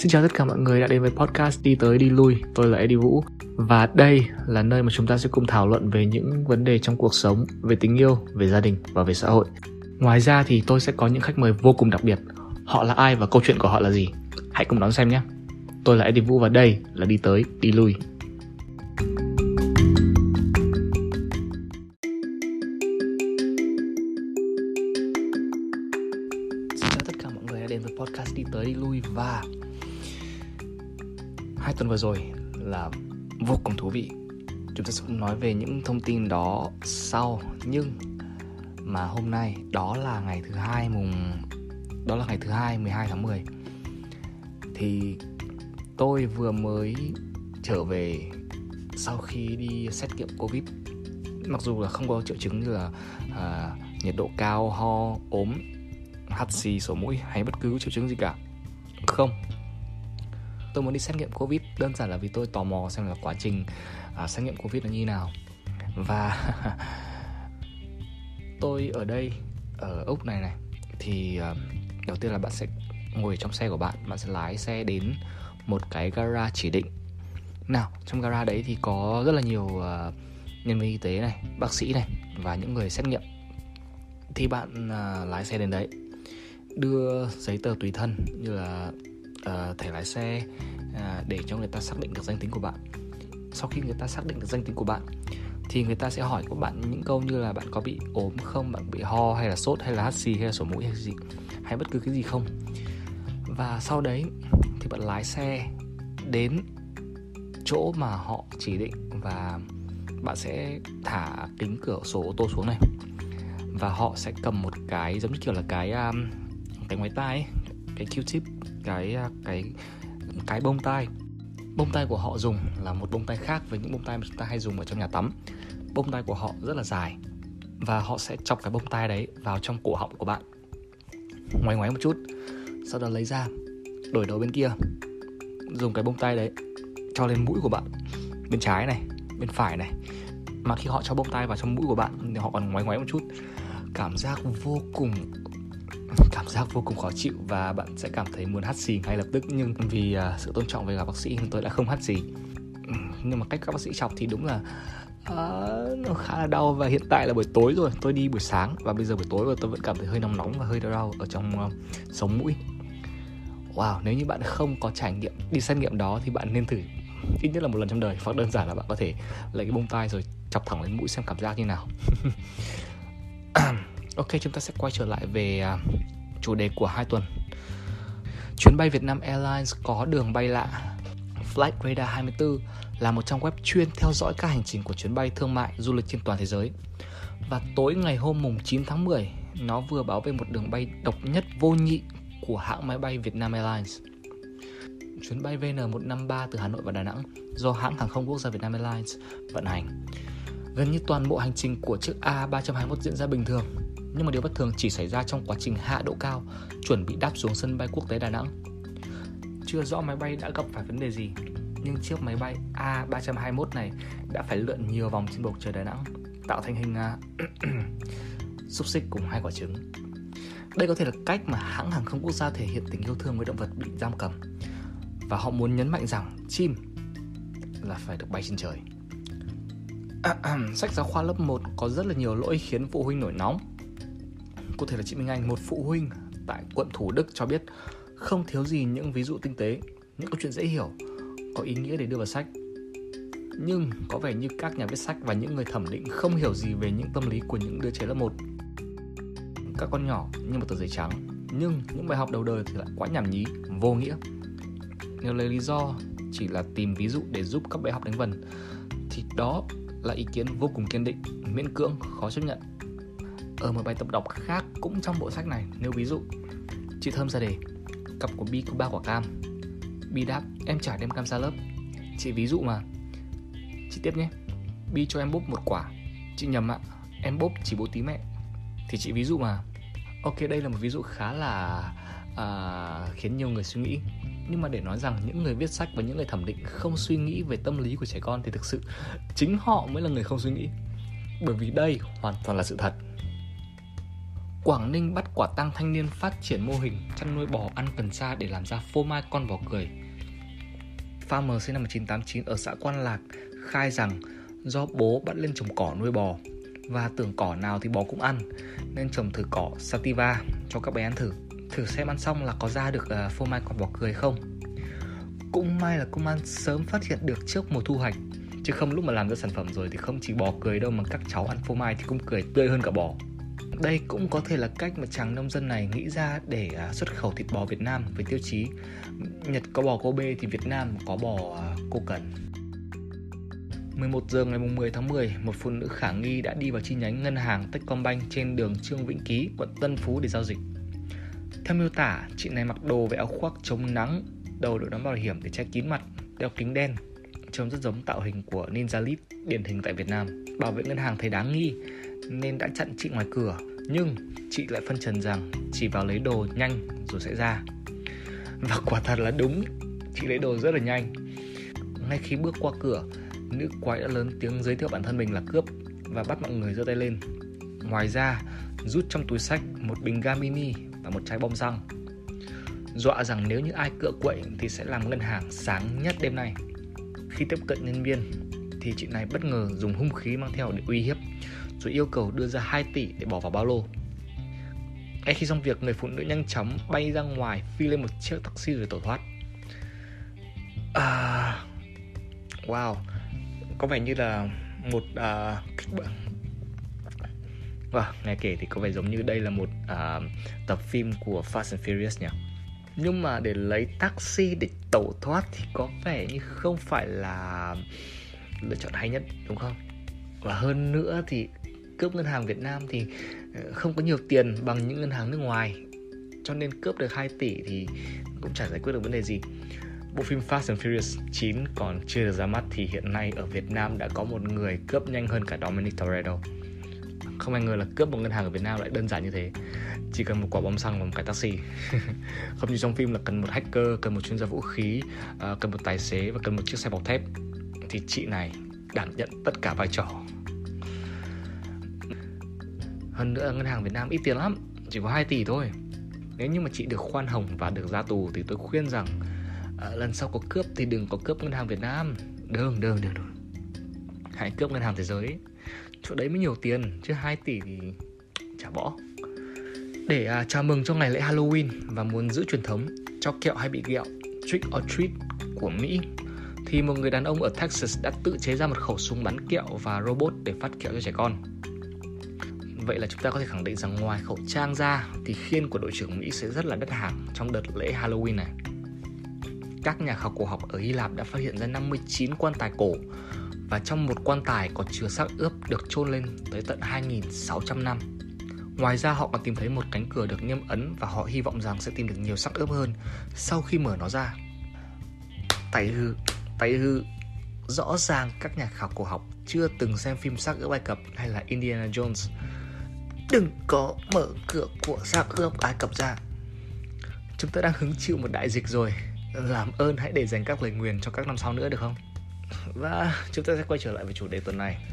Xin chào tất cả mọi người đã đến với podcast Đi tới đi lui. Tôi là Eddie Vũ và đây là nơi mà chúng ta sẽ cùng thảo luận về những vấn đề trong cuộc sống, về tình yêu, về gia đình và về xã hội. Ngoài ra thì tôi sẽ có những khách mời vô cùng đặc biệt. Họ là ai và câu chuyện của họ là gì? Hãy cùng đón xem nhé. Tôi là Eddie Vũ và đây là Đi tới đi lui. Xin chào tất cả mọi người đã đến với podcast Đi tới đi lui và hai tuần vừa rồi là vô cùng thú vị. Chúng ta sẽ không nói về những thông tin đó sau nhưng mà hôm nay đó là ngày thứ hai mùng đó là ngày thứ hai 12 tháng 10 thì tôi vừa mới trở về sau khi đi xét nghiệm covid. Mặc dù là không có triệu chứng như là à, nhiệt độ cao ho ốm hắt xì sổ mũi hay bất cứ triệu chứng gì cả. Không tôi muốn đi xét nghiệm covid. Đơn giản là vì tôi tò mò xem là quá trình à, xét nghiệm covid nó như nào. Và tôi ở đây ở úc này này thì uh, đầu tiên là bạn sẽ ngồi trong xe của bạn bạn sẽ lái xe đến một cái gara chỉ định. Nào trong gara đấy thì có rất là nhiều uh, nhân viên y tế này bác sĩ này và những người xét nghiệm. Thì bạn uh, lái xe đến đấy đưa giấy tờ tùy thân như là uh, thẻ lái xe uh, để cho người ta xác định được danh tính của bạn. Sau khi người ta xác định được danh tính của bạn thì người ta sẽ hỏi của bạn những câu như là bạn có bị ốm không bạn bị ho hay là sốt hay là hắt xì hay là sổ mũi hay gì hay bất cứ cái gì không. Và sau đấy thì bạn lái xe đến chỗ mà họ chỉ định và bạn sẽ thả kính cửa sổ ô tô xuống này. Và họ sẽ cầm một cái giống như kiểu là cái um, cái máy tai ấy, cái Q-tip cái à, cái cái bông tai. Bông tai của họ dùng là một bông tai khác với những bông tai mà chúng ta hay dùng ở trong nhà tắm. Bông tai của họ rất là dài và họ sẽ chọc cái bông tai đấy vào trong cổ họng của bạn. Ngoáy ngoáy một chút, sau đó lấy ra, đổi đầu bên kia, dùng cái bông tai đấy cho lên mũi của bạn. Bên trái này, bên phải này. Mà khi họ cho bông tai vào trong mũi của bạn thì họ còn ngoáy ngoáy một chút. Cảm giác vô cùng cảm giác vô cùng khó chịu và bạn sẽ cảm thấy muốn hắt xì ngay lập tức. Nhưng vì uh, sự tôn trọng với cả bác sĩ tôi đã không hắt xì. Nhưng mà cách các bác sĩ chọc thì đúng là uh, nó khá là đau và hiện tại là buổi tối rồi. Tôi đi buổi sáng và bây giờ buổi tối và tôi vẫn cảm thấy hơi nóng nóng và hơi đau đau ở trong uh, sống mũi. Wow nếu như bạn không có trải nghiệm đi xét nghiệm đó thì bạn nên thử ít nhất là một lần trong đời. Hoặc đơn giản là bạn có thể lấy cái bông tai rồi chọc thẳng lên mũi xem cảm giác như nào. ok chúng ta sẽ quay trở lại về à, chủ đề của hai tuần. Chuyến bay Vietnam Airlines có đường bay lạ. Flight Radar 24 là một trang web chuyên theo dõi các hành trình của chuyến bay thương mại du lịch trên toàn thế giới. Và tối ngày hôm mùng 9 tháng 10 nó vừa báo về một đường bay độc nhất vô nhị của hãng máy bay Vietnam Airlines. Chuyến bay VN153 từ Hà Nội vào Đà Nẵng do hãng hàng không quốc gia Vietnam Airlines vận hành. Gần như toàn bộ hành trình của chiếc A321 diễn ra bình thường, nhưng mà điều bất thường chỉ xảy ra trong quá trình hạ độ cao, chuẩn bị đáp xuống sân bay quốc tế Đà Nẵng. Chưa rõ máy bay đã gặp phải vấn đề gì, nhưng chiếc máy bay A321 này đã phải lượn nhiều vòng trên bầu trời Đà Nẵng, tạo thành hình à, xúc xích cùng hai quả trứng. Đây có thể là cách mà hãng hàng không quốc gia thể hiện tình yêu thương với động vật bị giam cầm và họ muốn nhấn mạnh rằng chim là phải được bay trên trời. sách giáo khoa lớp 1 có rất là nhiều lỗi khiến phụ huynh nổi nóng. Cụ thể là chị Minh Anh, một phụ huynh tại quận Thủ Đức cho biết không thiếu gì những ví dụ tinh tế, những câu chuyện dễ hiểu, có ý nghĩa để đưa vào sách. Nhưng có vẻ như các nhà viết sách và những người thẩm định không hiểu gì về những tâm lý của những đứa trẻ lớp 1. Các con nhỏ như một tờ giấy trắng, nhưng những bài học đầu đời thì lại quá nhảm nhí, vô nghĩa nếu lấy lý do chỉ là tìm ví dụ để giúp các bài học đánh vần thì đó là ý kiến vô cùng kiên định miễn cưỡng khó chấp nhận ở một bài tập đọc khác cũng trong bộ sách này. Nếu ví dụ chị thơm ra đề cặp của bi có ba quả cam. Bi đáp em chả đem cam ra lớp. Chị ví dụ mà. Chị tiếp nhé. Bi cho em bốp một quả. Chị nhầm ạ em bốp chỉ bố tí mẹ. Thì chị ví dụ mà. Ok đây là một ví dụ khá là à, khiến nhiều người suy nghĩ. Nhưng mà để nói rằng những người viết sách và những người thẩm định không suy nghĩ về tâm lý của trẻ con thì thực sự chính họ mới là người không suy nghĩ. Bởi vì đây hoàn toàn là sự thật. Quảng Ninh bắt quả tăng thanh niên phát triển mô hình chăn nuôi bò ăn cần sa để làm ra phô mai con bò cười. Farmer sinh năm 1989 ở xã Quan Lạc khai rằng do bố bắt lên trồng cỏ nuôi bò và tưởng cỏ nào thì bò cũng ăn nên trồng thử cỏ sativa cho các bé ăn thử. Thử xem ăn xong là có ra được uh, phô mai con bò cười không? Cũng may là công an sớm phát hiện được trước mùa thu hoạch chứ không lúc mà làm ra sản phẩm rồi thì không chỉ bò cười đâu mà các cháu ăn phô mai thì cũng cười tươi hơn cả bò đây cũng có thể là cách mà chàng nông dân này nghĩ ra để à, xuất khẩu thịt bò Việt Nam với tiêu chí Nhật có bò Kobe thì Việt Nam có bò cô cần 11 giờ ngày 10 tháng 10, một phụ nữ khả nghi đã đi vào chi nhánh ngân hàng Techcombank trên đường Trương Vĩnh Ký, quận Tân Phú để giao dịch. Theo miêu tả, chị này mặc đồ với áo khoác chống nắng, đầu đội nón bảo hiểm để che kín mặt, đeo kính đen, trông rất giống tạo hình của Ninja Lead điển hình tại Việt Nam. Bảo vệ ngân hàng thấy đáng nghi nên đã chặn chị ngoài cửa, nhưng chị lại phân trần rằng chỉ vào lấy đồ nhanh rồi sẽ ra. Và quả thật là đúng, chị lấy đồ rất là nhanh. Ngay khi bước qua cửa, nữ quái đã lớn tiếng giới thiệu bản thân mình là cướp và bắt mọi người giơ tay lên. Ngoài ra, rút trong túi sách một bình ga mini và một chai bom xăng. Dọa rằng nếu như ai cựa quậy thì sẽ làm ngân hàng sáng nhất đêm nay. Khi tiếp cận nhân viên thì chị này bất ngờ dùng hung khí mang theo để uy hiếp rồi yêu cầu đưa ra 2 tỷ để bỏ vào ba lô. Ngay khi xong việc, người phụ nữ nhanh chóng bay ra ngoài phi lên một chiếc taxi rồi tẩu thoát. À... Wow, có vẻ như là một à, uh, kịch bản vâng, Wow, nghe kể thì có vẻ giống như đây là một uh, tập phim của Fast and Furious nhỉ Nhưng mà để lấy taxi để tẩu thoát thì có vẻ như không phải là lựa chọn hay nhất đúng không? Và hơn nữa thì cướp ngân hàng Việt Nam thì ờ, không có nhiều tiền bằng những ngân hàng nước ngoài Cho nên cướp được 2 tỷ thì cũng chả giải quyết được vấn đề gì Bộ phim Fast and Furious 9 còn chưa được ra mắt thì hiện nay ở Việt Nam đã có một người cướp nhanh hơn cả Dominic Toretto. Không ai ngờ là cướp một ngân hàng ở Việt Nam lại đơn giản như thế. Chỉ cần một quả bom xăng và một cái taxi. Không như trong phim là cần một hacker, cần một chuyên gia vũ khí, ờ, cần một tài xế và cần một chiếc xe bọc thép. Thì chị này đảm nhận tất cả vai trò. Hơn nữa ngân hàng Việt Nam ít tiền lắm, chỉ có 2 tỷ thôi. Nếu như mà chị được khoan hồng và được ra tù thì tôi khuyên rằng à, lần sau có cướp thì đừng có cướp ngân hàng Việt Nam. Đừng đừng đừng đừng hãy cướp ngân hàng thế giới. Chỗ đấy mới nhiều tiền chứ 2 tỷ thì chả bỏ. Để à, chào mừng cho ngày lễ Halloween và muốn giữ truyền thống cho kẹo hay bị ghẹo trick or treat của Mỹ thì một người đàn ông ở Texas đã tự chế ra một khẩu súng bắn kẹo và robot để phát kẹo cho trẻ con. Vậy là chúng ta có thể khẳng định rằng ngoài khẩu trang ra thì khiên của đội trưởng Mỹ sẽ rất là đắt hàng trong đợt lễ Halloween này các nhà khảo cổ học ở Hy Lạp đã phát hiện ra 59 quan tài cổ và trong một quan tài có chứa xác ướp được chôn lên tới tận 2.600 năm. Ngoài ra họ còn tìm thấy một cánh cửa được niêm ấn và họ hy vọng rằng sẽ tìm được nhiều xác ướp hơn sau khi mở nó ra. Tay hư, tay hư. Rõ ràng các nhà khảo cổ học chưa từng xem phim xác ướp Ai Cập hay là Indiana Jones. Đừng có mở cửa của xác ướp Ai Cập ra. Chúng ta đang hứng chịu một đại dịch rồi làm ơn hãy để dành các lời nguyền cho các năm sau nữa được không và chúng ta sẽ quay trở lại với chủ đề tuần này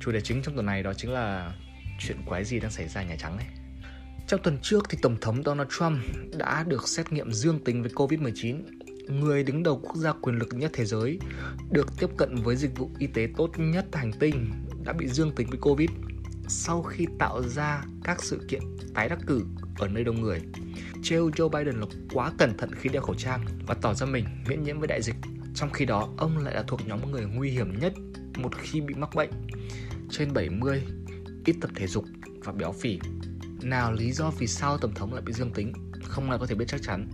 chủ đề chính trong tuần này đó chính là chuyện quái gì đang xảy ra Nhà Trắng ấy trong tuần trước thì Tổng thống Donald Trump đã được xét nghiệm dương tính với Covid-19 người đứng đầu quốc gia quyền lực nhất thế giới được tiếp cận với dịch vụ y tế tốt nhất hành tinh đã bị dương tính với Covid sau khi tạo ra các sự kiện tái đắc cử ở nơi đông người trêu Joe Biden là quá cẩn thận khi đeo khẩu trang và tỏ ra mình miễn nhiễm với đại dịch. Trong khi đó, ông lại là thuộc nhóm người nguy hiểm nhất một khi bị mắc bệnh. Trên 70, ít tập thể dục và béo phì. Nào lý do vì sao Tổng thống lại bị dương tính, không ai có thể biết chắc chắn.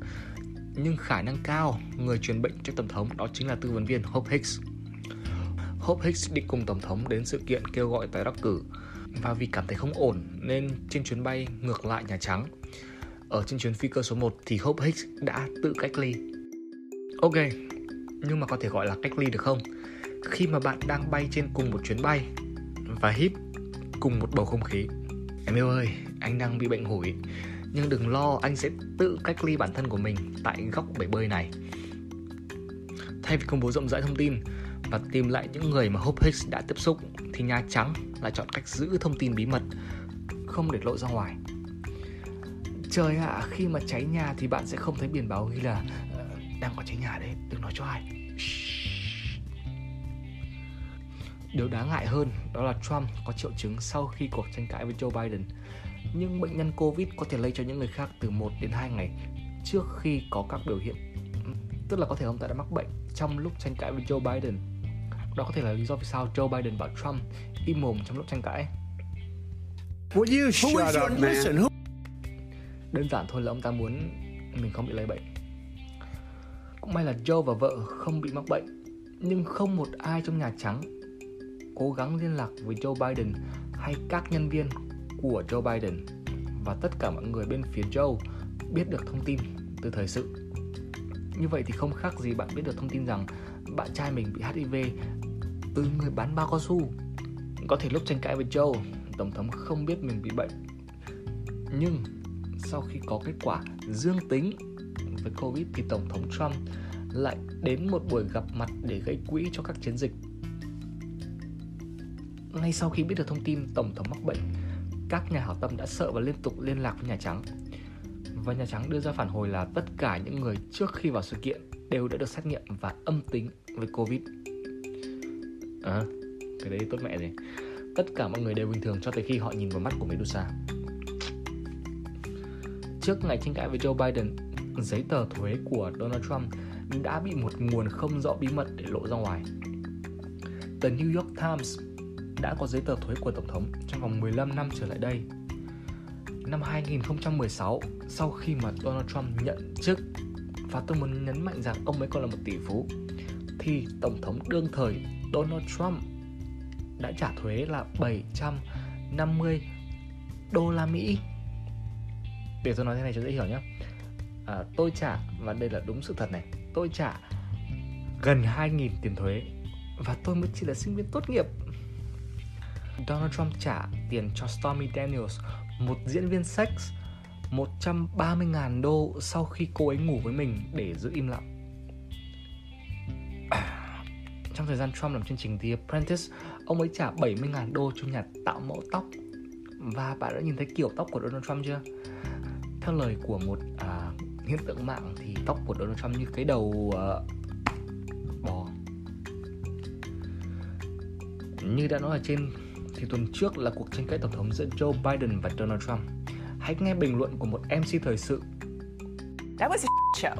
Nhưng khả năng cao, người truyền bệnh cho Tổng thống đó chính là tư vấn viên Hope Hicks. Hope Hicks đi cùng Tổng thống đến sự kiện kêu gọi tái đắc cử và vì cảm thấy không ổn nên trên chuyến bay ngược lại Nhà Trắng, ở trên chuyến phi cơ số 1 thì Hope Hicks đã tự cách ly. Ok, nhưng mà có thể gọi là cách ly được không? Khi mà bạn đang bay trên cùng một chuyến bay và hít cùng một bầu không khí. Em yêu ơi, anh đang bị bệnh hủi, nhưng đừng lo, anh sẽ tự cách ly bản thân của mình tại góc bể bơi này. Thay vì công bố rộng rãi thông tin và tìm lại những người mà Hope Hicks đã tiếp xúc thì Nhà Trắng lại chọn cách giữ thông tin bí mật, không để lộ ra ngoài Trời ạ, à, khi mà cháy nhà thì bạn sẽ không thấy biển báo ghi là ờ, đang có cháy nhà đấy, đừng nói cho ai. Điều đáng ngại hơn đó là Trump có triệu chứng sau khi cuộc tranh cãi với Joe Biden. Nhưng bệnh nhân Covid có thể lây cho những người khác từ 1 đến 2 ngày trước khi có các biểu hiện. Tức là có thể ông ta đã mắc bệnh trong lúc tranh cãi với Joe Biden. Đó có thể là lý do vì sao Joe Biden bảo Trump im mồm trong lúc tranh cãi. Will you shut up, man? Đơn giản thôi là ông ta muốn mình không bị lây bệnh. Cũng may là Joe và vợ không bị mắc bệnh, nhưng không một ai trong Nhà Trắng cố gắng liên lạc với Joe Biden hay các nhân viên của Joe Biden và tất cả mọi người bên phía Joe biết được thông tin từ thời sự. Như vậy thì không khác gì bạn biết được thông tin rằng bạn trai mình bị HIV từ người bán bao cao su. Có thể lúc tranh cãi với Joe, tổng thống không biết mình bị bệnh. Nhưng sau khi có kết quả dương tính với Covid thì tổng thống Trump lại đến một buổi gặp mặt để gây quỹ cho các chiến dịch ngay sau khi biết được thông tin Tổng thống mắc bệnh, các nhà hảo tâm đã sợ và liên tục liên lạc với Nhà Trắng. Và Nhà Trắng đưa ra phản hồi là tất cả những người trước khi vào sự kiện đều đã được xét nghiệm và âm tính với Covid. À, cái đấy tốt mẹ gì. Tất cả mọi người đều bình thường cho tới khi họ nhìn vào mắt của Medusa. Trước ngày tranh cãi với Joe Biden, giấy tờ thuế của Donald Trump đã bị một nguồn không rõ bí mật để lộ ra ngoài. The New York Times đã có giấy tờ thuế của Tổng thống trong vòng 15 năm trở lại đây. Năm 2016, sau khi mà Donald Trump nhận chức và tôi muốn nhấn mạnh rằng ông ấy còn là một tỷ phú thì Tổng thống đương thời Donald Trump đã trả thuế là 750 đô la Mỹ. Để tôi nói thế này cho dễ hiểu nhé. À, tôi trả và đây là đúng sự thật này. Tôi trả gần 2.000 tiền thuế và tôi mới chỉ là sinh viên tốt nghiệp Donald Trump trả tiền cho Stormy Daniels, một diễn viên sex, 130.000 đô sau khi cô ấy ngủ với mình để giữ im lặng. Trong thời gian Trump làm chương trình The Apprentice, ông ấy trả 70.000 đô cho nhà tạo mẫu tóc. Và bạn đã nhìn thấy kiểu tóc của Donald Trump chưa? Theo lời của một à, hiện tượng mạng thì tóc của Donald Trump như cái đầu à, bò. Như đã nói ở trên thì tuần trước là cuộc tranh cãi tổng thống giữa Joe Biden và Donald Trump. Hãy nghe bình luận của một MC thời sự. That was a show.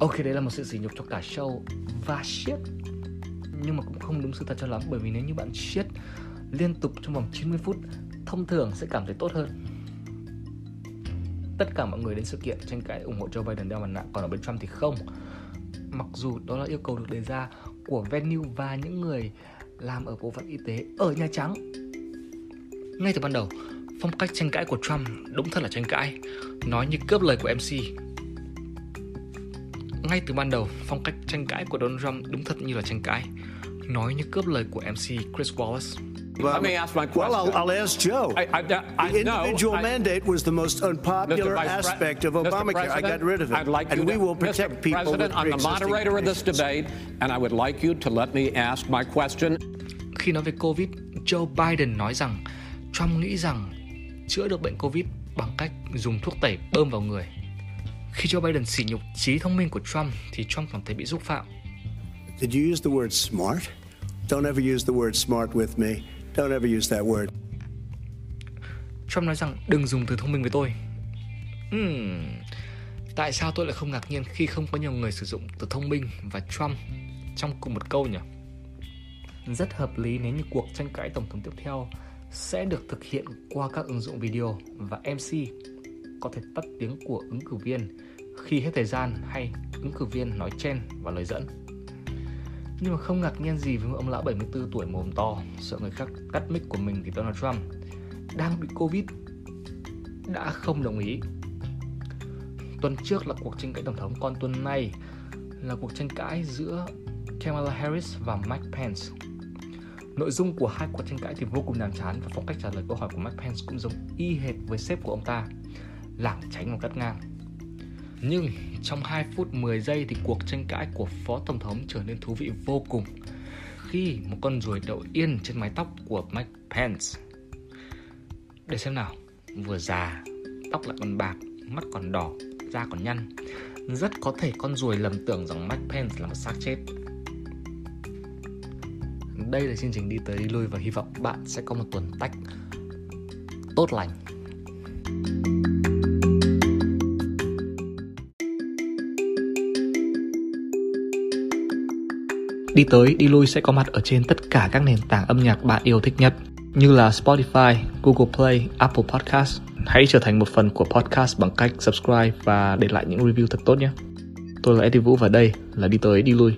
Ok, đây là một sự sỉ nhục cho cả show và shit. Nhưng mà cũng không đúng sự thật cho lắm bởi vì nếu như bạn shit liên tục trong vòng 90 phút, thông thường sẽ cảm thấy tốt hơn. Tất cả mọi người đến sự kiện tranh cãi ủng hộ Joe Biden đeo mặt nạ, còn ở bên Trump thì không. Mặc dù đó là yêu cầu được đề ra của venue và những người làm ở bộ phận y tế ở Nhà Trắng. Ngay từ ban đầu, phong cách tranh cãi của Trump đúng thật là tranh cãi, nói như cướp lời của MC. Ngay từ ban đầu, phong cách tranh cãi của Donald Trump đúng thật như là tranh cãi, nói như cướp lời của MC Chris Wallace. Well, Let me ask my question. Well, I'll, I'll ask Joe. I, I, I, the individual no, mandate was the most unpopular aspect of Obamacare. I got rid of it. I'd like and we to, will protect Mr. people President, I'm the moderator of this debate, and I would like you to let me ask my question. Khi nói về Covid, Joe Biden nói rằng Trump nghĩ rằng chữa được bệnh Covid bằng cách dùng thuốc tẩy bơm vào người. Khi Joe Biden sỉ nhục trí thông minh của Trump thì Trump cảm thấy bị xúc phạm. Did you use the word smart? Don't ever use the word smart with me. Don't ever use that word. Trump nói rằng đừng dùng từ thông minh với tôi. Hmm, tại sao tôi lại không ngạc nhiên khi không có nhiều người sử dụng từ thông minh và Trump trong cùng một câu nhỉ? Rất hợp lý nếu như cuộc tranh cãi tổng thống tiếp theo sẽ được thực hiện qua các ứng dụng video và MC có thể tắt tiếng của ứng cử viên khi hết thời gian hay ứng cử viên nói chen và lời dẫn. Nhưng mà không ngạc nhiên gì với ông lão 74 tuổi mồm to, sợ người khác cắt mic của mình thì Donald Trump đang bị Covid đã không đồng ý. Tuần trước là cuộc tranh cãi tổng thống, còn tuần này là cuộc tranh cãi giữa Kamala Harris và Mike Pence. Nội dung của hai cuộc tranh cãi thì vô cùng nhàm chán và phong cách trả lời câu hỏi của Mike Pence cũng giống y hệt với sếp của ông ta, lảng tránh và cắt ngang. Nhưng trong 2 phút 10 giây thì cuộc tranh cãi của Phó Tổng thống trở nên thú vị vô cùng khi một con ruồi đậu yên trên mái tóc của Mike Pence. Để xem nào, vừa già tóc lại còn bạc mắt còn đỏ da còn nhăn. Rất có thể con ruồi lầm tưởng rằng Mike Pence là một xác chết. Đây là chương trình đi tới đi lui và hy vọng. Bạn sẽ có một tuần tách tốt lành. Đi tới, đi lui sẽ có mặt ở trên tất cả các nền tảng âm nhạc bạn yêu thích nhất như là Spotify, Google Play, Apple Podcast. Hãy trở thành một phần của podcast bằng cách subscribe và để lại những review thật tốt nhé. Tôi là Eddie Vũ và đây là Đi tới, đi lui.